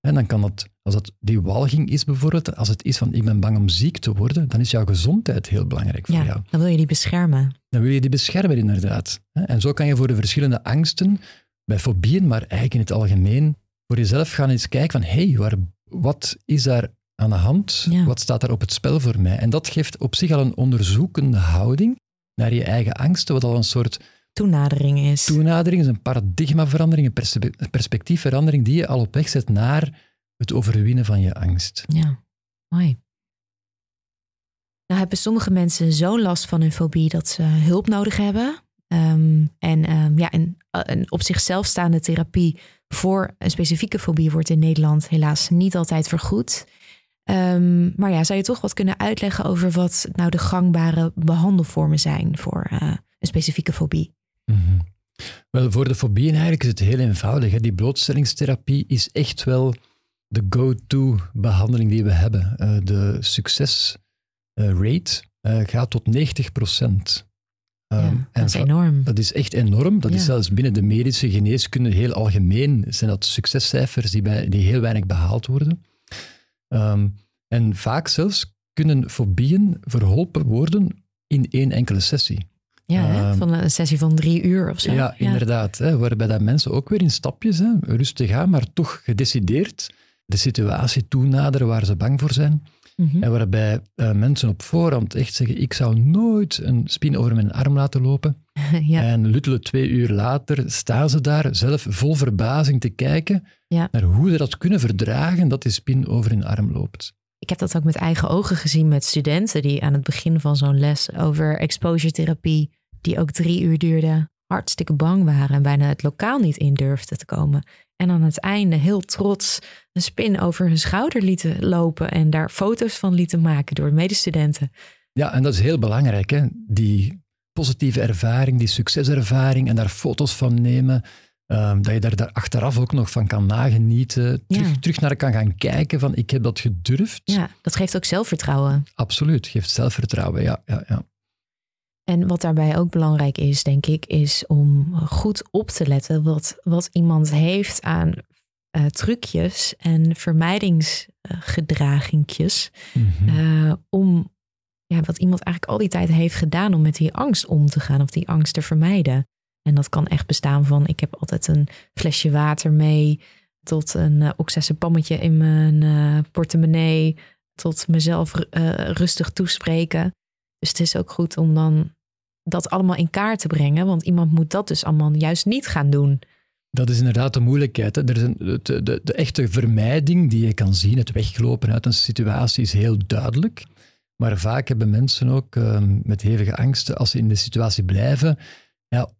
En dan kan dat, als dat die walging is bijvoorbeeld, als het is van ik ben bang om ziek te worden, dan is jouw gezondheid heel belangrijk voor Ja, jou. dan wil je die beschermen. Dan wil je die beschermen inderdaad. En zo kan je voor de verschillende angsten, bij fobieën, maar eigenlijk in het algemeen, voor jezelf gaan eens kijken van hé, hey, wat is daar aan de hand? Ja. Wat staat daar op het spel voor mij? En dat geeft op zich al een onderzoekende houding naar je eigen angsten, wat al een soort Toenadering is. toenadering is, een paradigmaverandering, een perspe- perspectiefverandering die je al op weg zet naar het overwinnen van je angst. Ja, mooi. Nou hebben sommige mensen zo'n last van hun fobie dat ze hulp nodig hebben. Ehm, en ehm, ja, een, een op zichzelf staande therapie voor een specifieke fobie wordt in Nederland helaas niet altijd vergoed. Ehm, maar ja, zou je toch wat kunnen uitleggen over wat nou de gangbare behandelvormen zijn voor eh, een specifieke fobie? Mhm. Wel, voor de fobieën eigenlijk is het heel eenvoudig. Hè. Die blootstellingstherapie is echt wel de go-to behandeling die we hebben. Eh, de rate gaat tot 90 procent. Ehm, dat is enorm. Dat is echt enorm. Dat is zelfs binnen de medische geneeskunde heel algemeen. Zijn dat succescijfers die, bij, die heel weinig behaald worden. Ehm, en vaak zelfs kunnen fobieën verholpen worden in één enkele sessie. Ja, um, van een sessie van drie uur of zo. Ja, inderdaad. Hè, waarbij dat mensen ook weer in stapjes, hè, rustig gaan, maar toch gedecideerd de situatie toenaderen waar ze bang voor zijn. Mhm. En waarbij uh, mensen op voorhand echt zeggen, ik zou nooit een spin over mijn arm laten lopen. ja. En luttelen twee uur later staan ze daar zelf vol verbazing te kijken naar hoe ze dat kunnen verdragen dat die spin over hun arm loopt. Ik heb dat ook met eigen ogen gezien met studenten die aan het begin van zo'n les over exposure therapie, die ook drie uur duurde, hartstikke bang waren en bijna het lokaal niet in durfden te komen. En aan het einde heel trots een spin over hun schouder lieten lopen en daar foto's van lieten maken door medestudenten. Ja, en dat is heel belangrijk, hè? die positieve ervaring, die succeservaring en daar foto's van nemen. Ehm, dat je daar, daar achteraf ook nog van kan nagenieten. Terug, terug naar kan gaan kijken van ik heb dat gedurfd. Ja, dat geeft ook zelfvertrouwen. Absoluut, geeft zelfvertrouwen, ja. ja, ja. En wat daarbij ook belangrijk is, denk ik, is om goed op te letten wat, wat iemand heeft aan uh, trucjes en vermijdingsgedragingjes. Mhm. Eh, om ja, wat iemand eigenlijk al die tijd heeft gedaan om met die angst om te gaan of die angst te vermijden. En dat kan echt bestaan van ik heb altijd een flesje water mee, tot een uh, pammetje in mijn portemonnee, tot mezelf rustig toespreken. Dus het is ook goed om dan dat allemaal in kaart te brengen, want iemand moet dat dus allemaal juist niet gaan doen. Dat is inderdaad de moeilijkheid. Er is een, de, de, de, echte vermijding die je kan zien, het weglopen uit een situatie, is heel duidelijk. Maar vaak hebben mensen ook ehm, met hevige angsten, als ze in de situatie blijven, ja,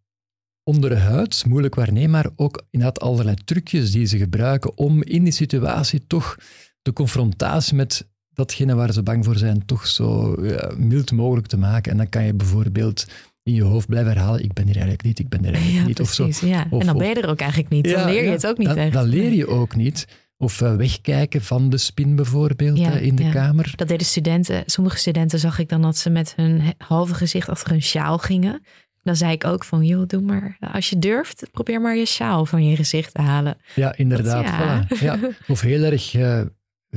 onderhuids, moeilijk waarneembaar, ook inderdaad allerlei trucjes die ze gebruiken om in die situatie toch de confrontatie met datgene waar ze bang voor zijn toch zo ja, mild mogelijk te maken. En dan kan je bijvoorbeeld in je hoofd blijven herhalen, ik ben hier eigenlijk niet, ik ben er eigenlijk niet. Precies, of zo. Ja. en dan ben je er ook eigenlijk niet. dan leer je het ook niet dan, echt. Dan leer je ook niet. Of uh, wegkijken van de spin bijvoorbeeld uh, in de kamer. Dat deden studenten. Sommige studenten zag ik dan dat ze met hun halve gezicht achter een sjaal gingen. Dan zei ik ook van, joh, doe maar. Als je durft, probeer maar je sjaal van je gezicht te halen. Ja, inderdaad. Dat, voilà. ja. Of heel erg uh,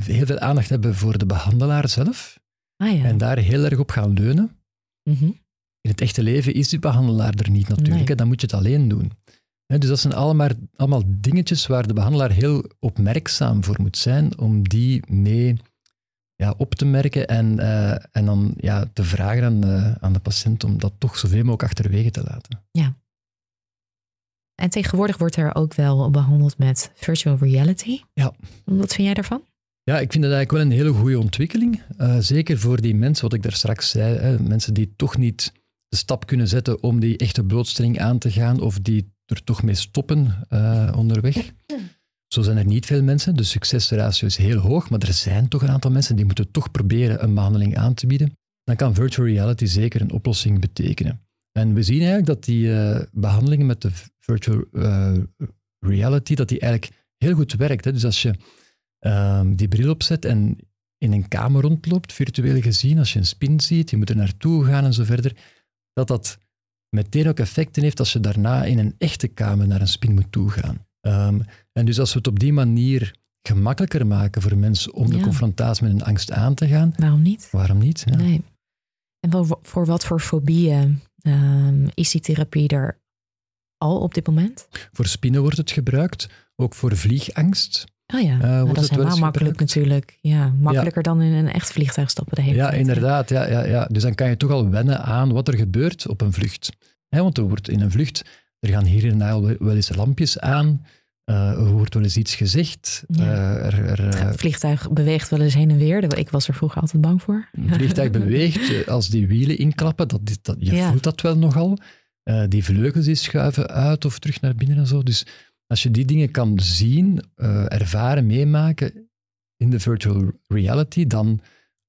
heel veel aandacht hebben voor de behandelaar zelf. Ah, ja. En daar heel erg op gaan leunen. Mhm. In het echte leven is die behandelaar er niet natuurlijk, dan moet je het alleen doen. dus dat zijn allemaal, allemaal dingetjes waar de behandelaar heel opmerkzaam voor moet zijn om die mee ja, op te merken en, uh, en dan ja, te vragen aan, uh, aan de patiënt om dat toch zoveel mogelijk achterwege te laten. Ja. En tegenwoordig wordt er ook wel behandeld met virtual reality. Ja. Wat vind jij daarvan? Ja, ik vind dat eigenlijk wel een hele goede ontwikkeling. Uh, zeker voor die mensen, wat ik daar straks zei, hè, mensen die toch niet de stap kunnen zetten om die echte blootstelling aan te gaan of die er toch mee stoppen uh, onderweg. Zo zijn er niet veel mensen. De succesratio is heel hoog, maar er zijn toch een aantal mensen die moeten toch proberen een behandeling aan te bieden. Dan kan virtual reality zeker een oplossing betekenen. En we zien eigenlijk dat die uh, behandelingen met de virtual reality, dat die eigenlijk heel goed werkt. Hè. Dus als je um, die bril opzet en in een kamer rondloopt, virtueel gezien, als je een spin ziet, je moet er naartoe gaan en zo verder, dat dat meteen ook effecten heeft als je daarna in een echte kamer naar een spin moet toegaan. Um, en dus als we het op die manier gemakkelijker maken voor mensen om de confrontatie met hun angst aan te gaan. Waarom niet? Waarom niet? Ja. Nee. En voor, voor wat voor fobieën um, is die therapie er al op dit moment? Voor spinnen wordt het gebruikt, ook voor vliegangst. Oh ja, uh, dat is helemaal makkelijk natuurlijk. Ja, makkelijker dan in een echt vliegtuig stappen. De hele ja, inderdaad. Ja, ja, ja. Dus dan kan je toch al wennen aan wat er gebeurt op een vlucht. want er wordt in een vlucht, er gaan hier en daar wel eens lampjes aan. Uh, er wordt wel eens iets gezegd. Ja. Uh, er, er, het vliegtuig beweegt wel eens heen en weer. Ik was er vroeger altijd bang voor. Een vliegtuig beweegt als die wielen inklappen. Dat, dat, je ja. voelt dat wel nogal. die vleugels die schuiven uit of terug naar binnen en zo. Dus als je die dingen kan zien, uh, ervaren, meemaken in de virtual reality, dan,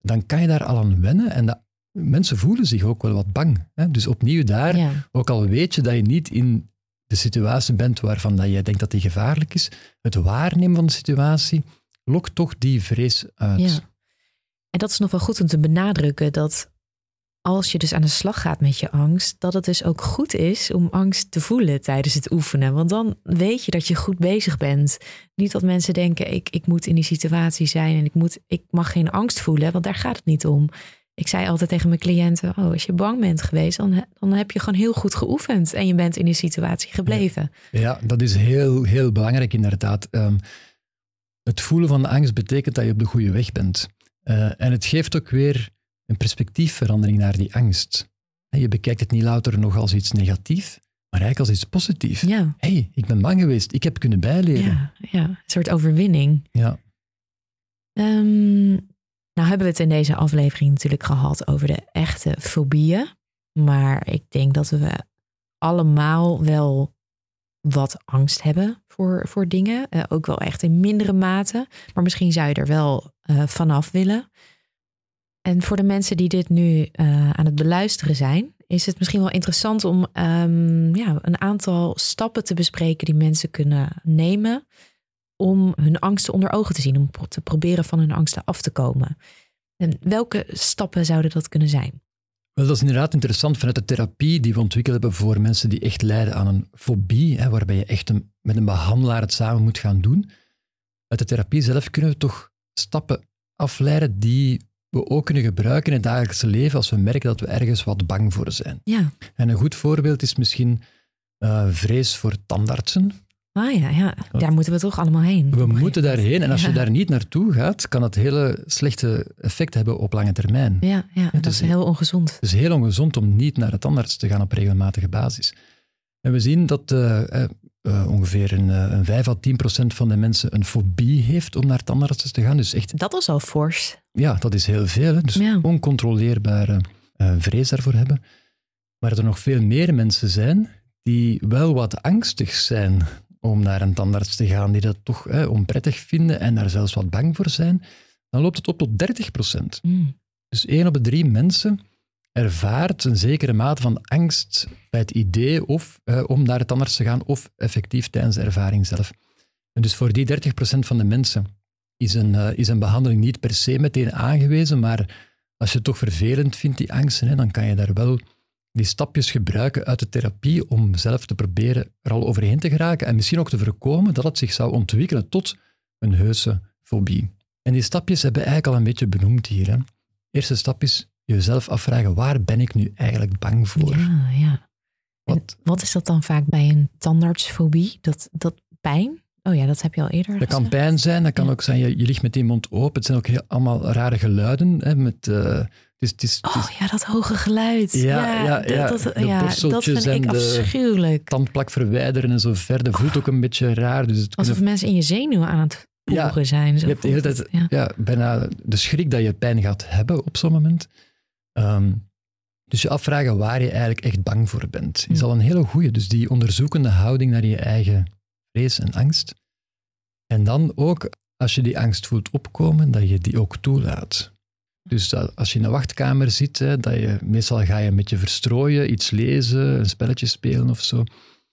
dan kan je daar al aan wennen. En dat, mensen voelen zich ook wel wat bang. Hè? Dus opnieuw daar, ook al weet je dat je niet in de situatie bent waarvan dat je denkt dat die gevaarlijk is, het waarnemen van de situatie lokt toch die vrees uit. Ja. En dat is nog wel goed om te benadrukken dat als je dus aan de slag gaat met je angst, dat het dus ook goed is om angst te voelen tijdens het oefenen. Want dan weet je dat je goed bezig bent. Niet dat mensen denken, ik, ik moet in die situatie zijn en ik, moet, ik mag geen angst voelen, want daar gaat het niet om. Ik zei altijd tegen mijn cliënten, oh, als je bang bent geweest, dan, dan heb je gewoon heel goed geoefend en je bent in die situatie gebleven. Ja, dat is heel, heel belangrijk inderdaad. Um, het voelen van de angst betekent dat je op de goede weg bent. Uh, en het geeft ook weer een perspectiefverandering naar die angst. Je bekijkt het niet louter nog als iets negatief, maar eigenlijk als iets positiefs. Ja. hey, ik ben bang geweest, ik heb kunnen bijleren. Ja, ja. een soort overwinning. Ja. Um, nou hebben we het in deze aflevering natuurlijk gehad over de echte fobieën. Maar ik denk dat we allemaal wel wat angst hebben voor, voor dingen. Uh, ook wel echt in mindere mate. Maar misschien zou je er wel uh, vanaf willen. En voor de mensen die dit nu uh, aan het beluisteren zijn, is het misschien wel interessant om um, ja, een aantal stappen te bespreken die mensen kunnen nemen om hun angsten onder ogen te zien, om te proberen van hun angsten af te komen. En welke stappen zouden dat kunnen zijn? Wel, dat is inderdaad interessant vanuit de therapie die we ontwikkeld hebben voor mensen die echt lijden aan een fobie, hè, waarbij je echt met een behandelaar het samen moet gaan doen. Uit de therapie zelf kunnen we toch stappen afleiden die we ook kunnen gebruiken in het dagelijkse leven als we merken dat we ergens wat bang voor zijn. Ja. En een goed voorbeeld is misschien uh, vrees voor tandartsen. Ah ja, ja, daar moeten we toch allemaal heen. We moeten daarheen. En als je daar niet naartoe gaat, kan dat hele slechte effect hebben op lange termijn. Ja, ja dat is heel ongezond. Het is heel ongezond om niet naar de tandarts te gaan op regelmatige basis. En we zien dat uh, uh, ongeveer een, een 5 à 10 procent van de mensen een fobie heeft om naar tandartsen te gaan. Dus echt, dat is al fors. Ja, dat is heel veel. Hè? Dus ja. oncontroleerbare vrees daarvoor hebben. Maar er nog veel meer mensen zijn die wel wat angstig zijn om naar een tandarts te gaan, die dat toch onprettig vinden en daar zelfs wat bang voor zijn, dan loopt het op tot 30 procent. Mm. Dus één op de drie mensen ervaart een zekere mate van angst bij het idee of eh, om naar de tandarts te gaan, of effectief tijdens de ervaring zelf. En dus voor die 30 procent van de mensen is een, uh, is een behandeling niet per se meteen aangewezen, maar als je het toch vervelend vindt, die angsten, hè, dan kan je daar wel die stapjes gebruiken uit de therapie om zelf te proberen er al overheen te geraken en misschien ook te voorkomen dat het zich zou ontwikkelen tot een heuse fobie. En die stapjes hebben we eigenlijk al een beetje benoemd hier. Hè. Eerste stap is jezelf afvragen, waar ben ik nu eigenlijk bang voor? Ja, ja. Wat, wat is dat dan vaak bij een tandartsfobie? Dat, dat pijn? Oh ja, dat heb je al eerder Dat kan pijn zijn, dat kan ja. ook zijn, je, je ligt met die mond open. Het zijn ook heel, allemaal rare geluiden, hè, met... Uh, is, oh ja, dat hoge geluid. Ja, ja, ja, dat, ja, dat vind ik afschuwelijk. tandplak verwijderen en zo verder. voelt ook een beetje raar. Dus het Alsof kunnen... mensen in je zenuwen aan het poegen zijn. Zo je hebt de hele tijd ja. ja. bijna de schrik dat je pijn gaat hebben op zo'n moment. Um, dus je afvragen waar je eigenlijk echt bang voor bent, is al een hele goede. Dus die onderzoekende houding naar je eigen vrees en angst. En dan ook, als je die angst voelt opkomen, dat je die ook toelaat. Dus dat als je in een wachtkamer zit, hè, dat je, meestal ga je een beetje verstrooien, iets lezen, een spelletje spelen of zo.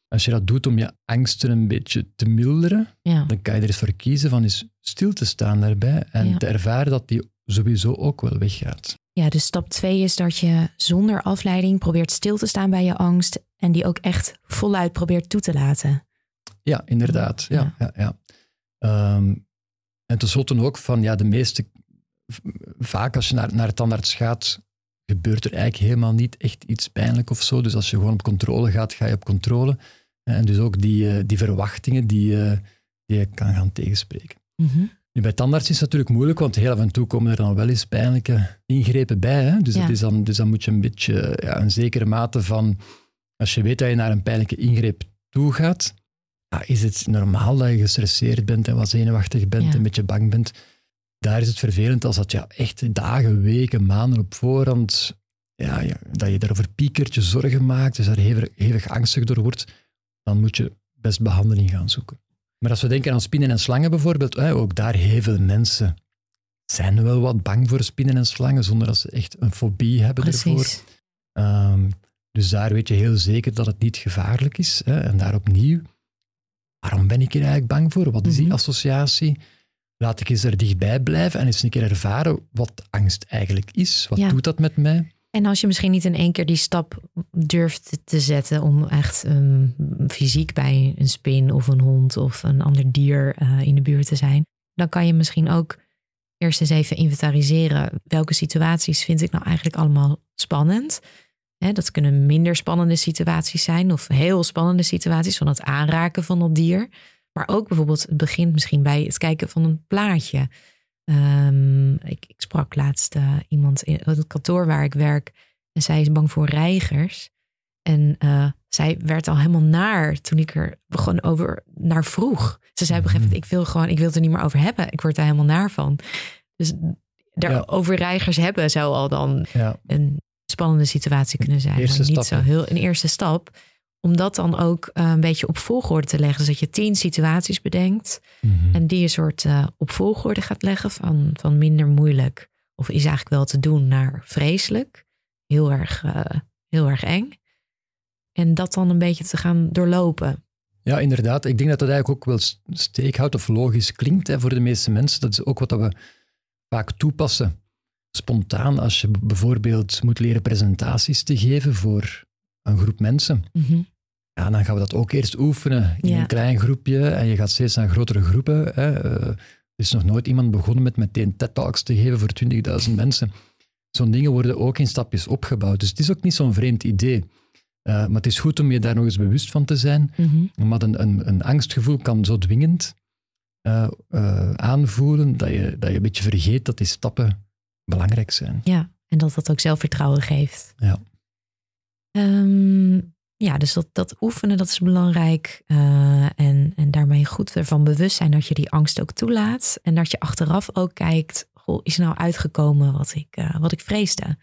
Als je dat doet om je angsten een beetje te milderen, ja. dan kan je er eens voor kiezen van eens stil te staan daarbij en Ja. te ervaren dat die sowieso ook wel weggaat. Ja, dus stap twee is dat je zonder afleiding probeert stil te staan bij je angst en die ook echt voluit probeert toe te laten. Ja, inderdaad. Ja, ja. ja, Ehm, en tenslotte ook van, ja, de meeste, vaak als je naar, naar het tandarts gaat, gebeurt er eigenlijk helemaal niet echt iets pijnlijk of zo. Dus als je gewoon op controle gaat, ga je op controle. En dus ook die, eh, die verwachtingen die, eh, die je kan gaan tegenspreken. Mhm. Nu, bij tandarts is het natuurlijk moeilijk, want heel af en toe komen er dan wel eens pijnlijke ingrepen bij. Hè? Dus, Ja. dat is dan, dus dan moet je een beetje ja, een zekere mate van... Als je weet dat je naar een pijnlijke ingreep toe gaat, ja, is het normaal dat je gestresseerd bent en wat zenuwachtig bent Ja. en een beetje bang bent. Daar is het vervelend als dat je echt dagen, weken, maanden op voorhand... Ja, ja, dat je daarover piekert, je zorgen maakt, dus daar hevig, hevig angstig door wordt, dan moet je best behandeling gaan zoeken. Maar als we denken aan spinnen en slangen bijvoorbeeld, ook daar heel veel mensen zijn wel wat bang voor spinnen en slangen, zonder dat ze echt een fobie hebben ervoor. Ehm, dus daar weet je heel zeker dat het niet gevaarlijk is. Hè? En daar opnieuw, waarom ben ik hier eigenlijk bang voor? Wat is die Mhm. associatie? laat ik eens er dichtbij blijven en eens een keer ervaren wat angst eigenlijk is. Wat Ja. doet dat met mij? En als je misschien niet in één keer die stap durft te zetten om echt ehm, fysiek bij een spin of een hond of een ander dier eh, in de buurt te zijn, dan kan je misschien ook eerst eens even inventariseren welke situaties vind ik nou eigenlijk allemaal spannend. Dat kunnen minder spannende situaties zijn of heel spannende situaties van het aanraken van dat dier. Maar ook bijvoorbeeld, het begint misschien bij het kijken van een plaatje. Ehm, ik, ik sprak laatst eh, iemand in het kantoor waar ik werk. En zij is bang voor reigers. En eh, zij werd al helemaal naar toen ik er begon over naar vroeg. Ze zei op een gegeven moment, ik wil gewoon, ik wil het er niet meer over hebben. Ik word daar helemaal naar van. Dus daar Ja. over reigers hebben zou al dan Ja, een spannende situatie kunnen zijn. Eerste niet zo heel een eerste stap. Om dat dan ook eh, een beetje op volgorde te leggen. Dus dat je tien situaties bedenkt. Mhm. En die een soort eh, op volgorde gaat leggen van, van minder moeilijk. Of is eigenlijk wel te doen naar vreselijk. Heel erg, eh, heel erg eng. En dat dan een beetje te gaan doorlopen. Ja, inderdaad. Ik denk dat dat eigenlijk ook wel steekhoudt of logisch klinkt hè, voor de meeste mensen. Dat is ook wat dat we vaak toepassen. Spontaan, als je bijvoorbeeld moet leren presentaties te geven voor een groep mensen. Mhm. Ja, dan gaan we dat ook eerst oefenen in Ja. een klein groepje. En je gaat steeds naar grotere groepen. Hè. Eh, er is nog nooit iemand begonnen met meteen TED-talks te geven voor 20.000 mensen. Zo'n dingen worden ook in stapjes opgebouwd. Dus het is ook niet zo'n vreemd idee. Eh, maar het is goed om je daar nog eens bewust van te zijn. Mhm. Maar een, een, een angstgevoel kan zo dwingend eh, aanvoelen dat je, dat je een beetje vergeet dat die stappen belangrijk zijn. Ja, en dat dat ook zelfvertrouwen geeft. Ja. Ehm, ja, dus dat, dat oefenen, dat is belangrijk. Eh, en, en daarmee goed ervan bewust zijn dat je die angst ook toelaat. En dat je achteraf ook kijkt, goh, is nou uitgekomen wat ik, eh, wat ik vreesde?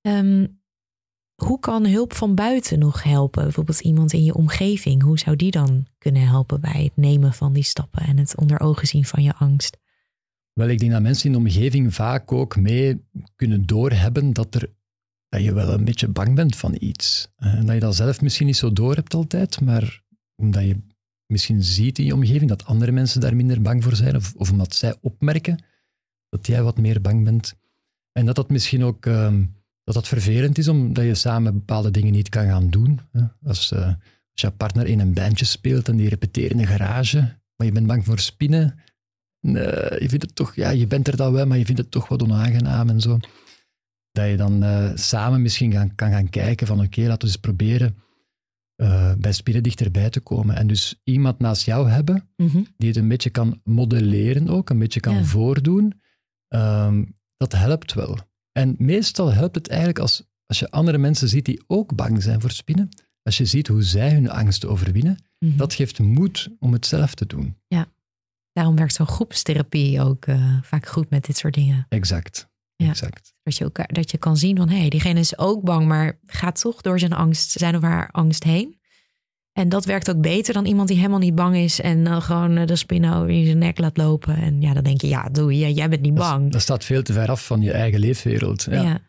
Ehm, hoe kan hulp van buiten nog helpen? Bijvoorbeeld iemand in je omgeving. Hoe zou die dan kunnen helpen bij het nemen van die stappen en het onder ogen zien van je angst? Wel, ik denk dat mensen in de omgeving vaak ook mee kunnen doorhebben dat, er, dat je wel een beetje bang bent van iets. Eh, En dat je dat zelf misschien niet zo door hebt altijd, maar omdat je misschien ziet in je omgeving dat andere mensen daar minder bang voor zijn, of, of omdat zij opmerken dat jij wat meer bang bent. En dat dat misschien ook ehm, dat dat vervelend is, omdat je samen bepaalde dingen niet kan gaan doen. Als, eh, als je partner in een bandje speelt en die repeteren in een garage, maar je bent bang voor spinnen, je vindt het toch, ja, je bent er dan wel, maar je vindt het toch wat onaangenaam en zo. Dat je dan eh, samen misschien gaan, kan gaan kijken van oké, laten we eens proberen eh, bij spinnen dichterbij te komen. En dus iemand naast jou hebben Mhm. die het een beetje kan modelleren ook, een beetje kan Ja. voordoen, ehm, dat helpt wel. En meestal helpt het eigenlijk als, als je andere mensen ziet die ook bang zijn voor spinnen. Als je ziet hoe zij hun angst overwinnen, Mhm. dat geeft moed om het zelf te doen. Daarom werkt zo'n groepstherapie ook eh, vaak goed met dit soort dingen. Exact. Ja. exact. Dat je, elkaar, dat je kan zien van hé, hey, diegene is ook bang, maar gaat toch door zijn angst, zijn of haar angst heen. En dat werkt ook beter dan iemand die helemaal niet bang is en eh, gewoon eh, de spinnen in zijn nek laat lopen. En ja, dan denk je, ja, doe je, jij bent niet Dat, bang. dat staat veel te ver af van je eigen leefwereld. Ja. ja.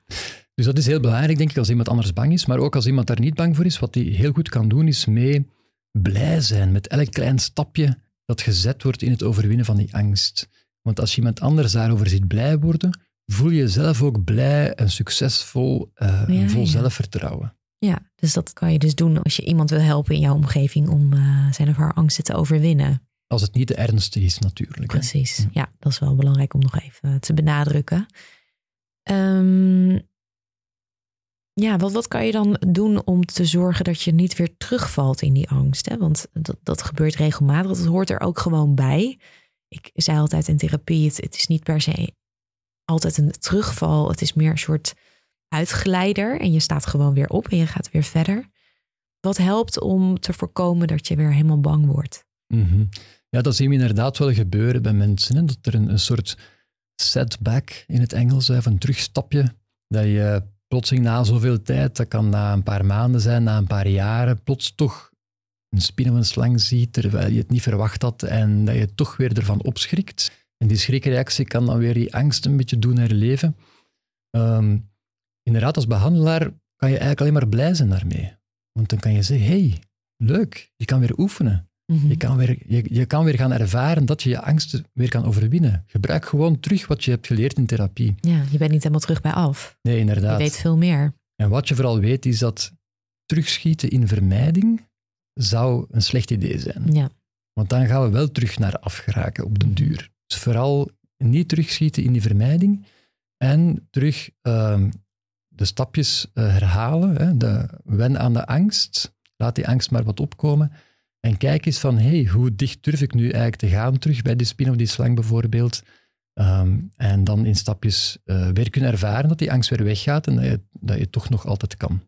Dus dat is heel belangrijk, denk ik, als iemand anders bang is. Maar ook als iemand daar niet bang voor is, wat hij heel goed kan doen, is mee blij zijn met elk klein stapje dat gezet wordt in het overwinnen van die angst. Want als je iemand anders daarover ziet blij worden, voel je jezelf ook blij en succesvol eh, en vol ja. zelfvertrouwen. ja, dus dat kan je dus doen als je iemand wil helpen in jouw omgeving om eh, zijn of haar angsten te overwinnen. Als het niet te ernstig is, natuurlijk. hè. Precies. Ja, dat is wel belangrijk om nog even te benadrukken. Ehm, ja, wat, wat kan je dan doen om te zorgen dat je niet weer terugvalt in die angst? Hè? Want dat, dat gebeurt regelmatig. Dat hoort er ook gewoon bij. Ik zei altijd in therapie, het, het is niet per se altijd een terugval. Het is meer een soort uitgeleider. En je staat gewoon weer op en je gaat weer verder. Wat helpt om te voorkomen dat je weer helemaal bang wordt? Mhm. Ja, dat zien we inderdaad wel gebeuren bij mensen. Hè? Dat er een, soort setback in het Engels, of een terugstapje, dat je plotseling na zoveel tijd, dat kan na een paar maanden zijn, na een paar jaren, plots toch een spin of een slang ziet, terwijl je het niet verwacht had en dat je toch weer ervan opschrikt. En die schrikreactie kan dan weer die angst een beetje doen herleven. Ehm, inderdaad, als behandelaar kan je eigenlijk alleen maar blij zijn daarmee. Want dan kan je zeggen, hey, leuk, je kan weer oefenen. Mhm. Je kan, weer, je, je kan weer gaan ervaren dat je je angsten weer kan overwinnen. Gebruik gewoon terug wat je hebt geleerd in therapie. Ja, je bent niet helemaal terug bij af. Nee, Je inderdaad. weet veel meer. En wat je vooral weet is dat terugschieten in vermijding zou een slecht idee zijn. Ja. Want dan gaan we wel terug naar afgeraken op den duur. Dus vooral niet terugschieten in die vermijding en terug ehm, de stapjes eh, herhalen. Hè, de, wen aan de angst, laat die angst maar wat opkomen. En kijk eens van, hey, hoe dicht durf ik nu eigenlijk te gaan terug bij die spin of die slang bijvoorbeeld. Ehm, en dan in stapjes eh, weer kunnen ervaren dat die angst weer weggaat en dat je, dat je toch nog altijd kan.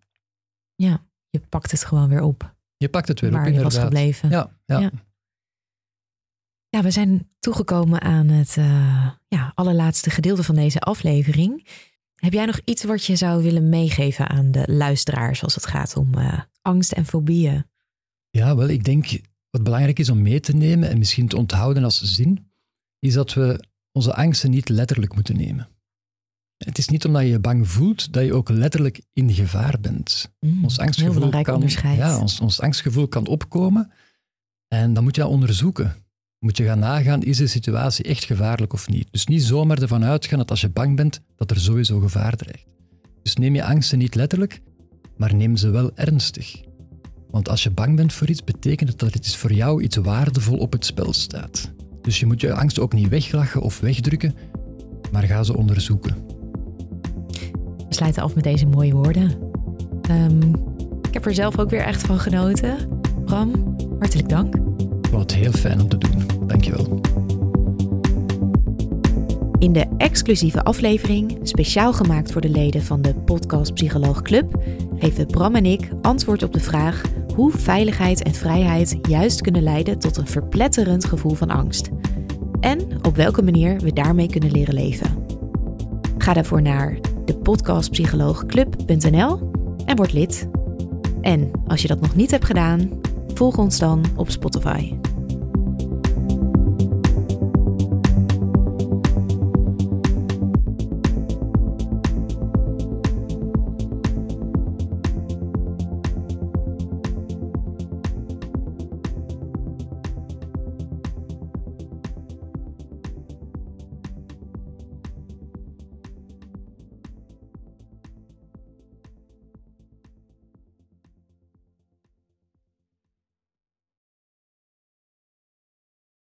ja, je pakt het gewoon weer op. Je pakt het weer waar op, je was inderdaad. gebleven. Ja, ja. Ja. Ja, we zijn toegekomen aan het eh, ja, allerlaatste gedeelte van deze aflevering. Heb jij nog iets wat je zou willen meegeven aan de luisteraars als het gaat om eh, angst en fobieën? Ja, wel, ik denk wat belangrijk is om mee te nemen en misschien te onthouden als zin, is dat we onze angsten niet letterlijk moeten nemen. Het is niet omdat je je bang voelt dat je ook letterlijk in gevaar bent. Mm, Ons heel angstgevoel, belangrijk kan, onderscheid. ja, ons, ons angstgevoel kan opkomen en dan moet je dat onderzoeken. Moet je gaan nagaan, is de situatie echt gevaarlijk of niet? Dus niet zomaar ervan uitgaan dat als je bang bent, dat er sowieso gevaar dreigt. Dus neem je angsten niet letterlijk, maar neem ze wel ernstig. Want als je bang bent voor iets, betekent het dat het voor jou iets waardevol op het spel staat. Dus je moet je angst ook niet weglachen of wegdrukken, maar ga ze onderzoeken. We sluiten af met deze mooie woorden. Ehm, ik heb er zelf ook weer echt van genoten. Bram, hartelijk dank. Wat heel fijn om te doen. Dankjewel. In de exclusieve aflevering, speciaal gemaakt voor de leden van de Podcast Psycholoog Club, geven Bram en ik antwoord op de vraag hoe veiligheid en vrijheid juist kunnen leiden tot een verpletterend gevoel van angst. En op welke manier we daarmee kunnen leren leven. Ga daarvoor naar depodcastpsycholoogclub.nl en word lid. En als je dat nog niet hebt gedaan, volg ons dan op Spotify.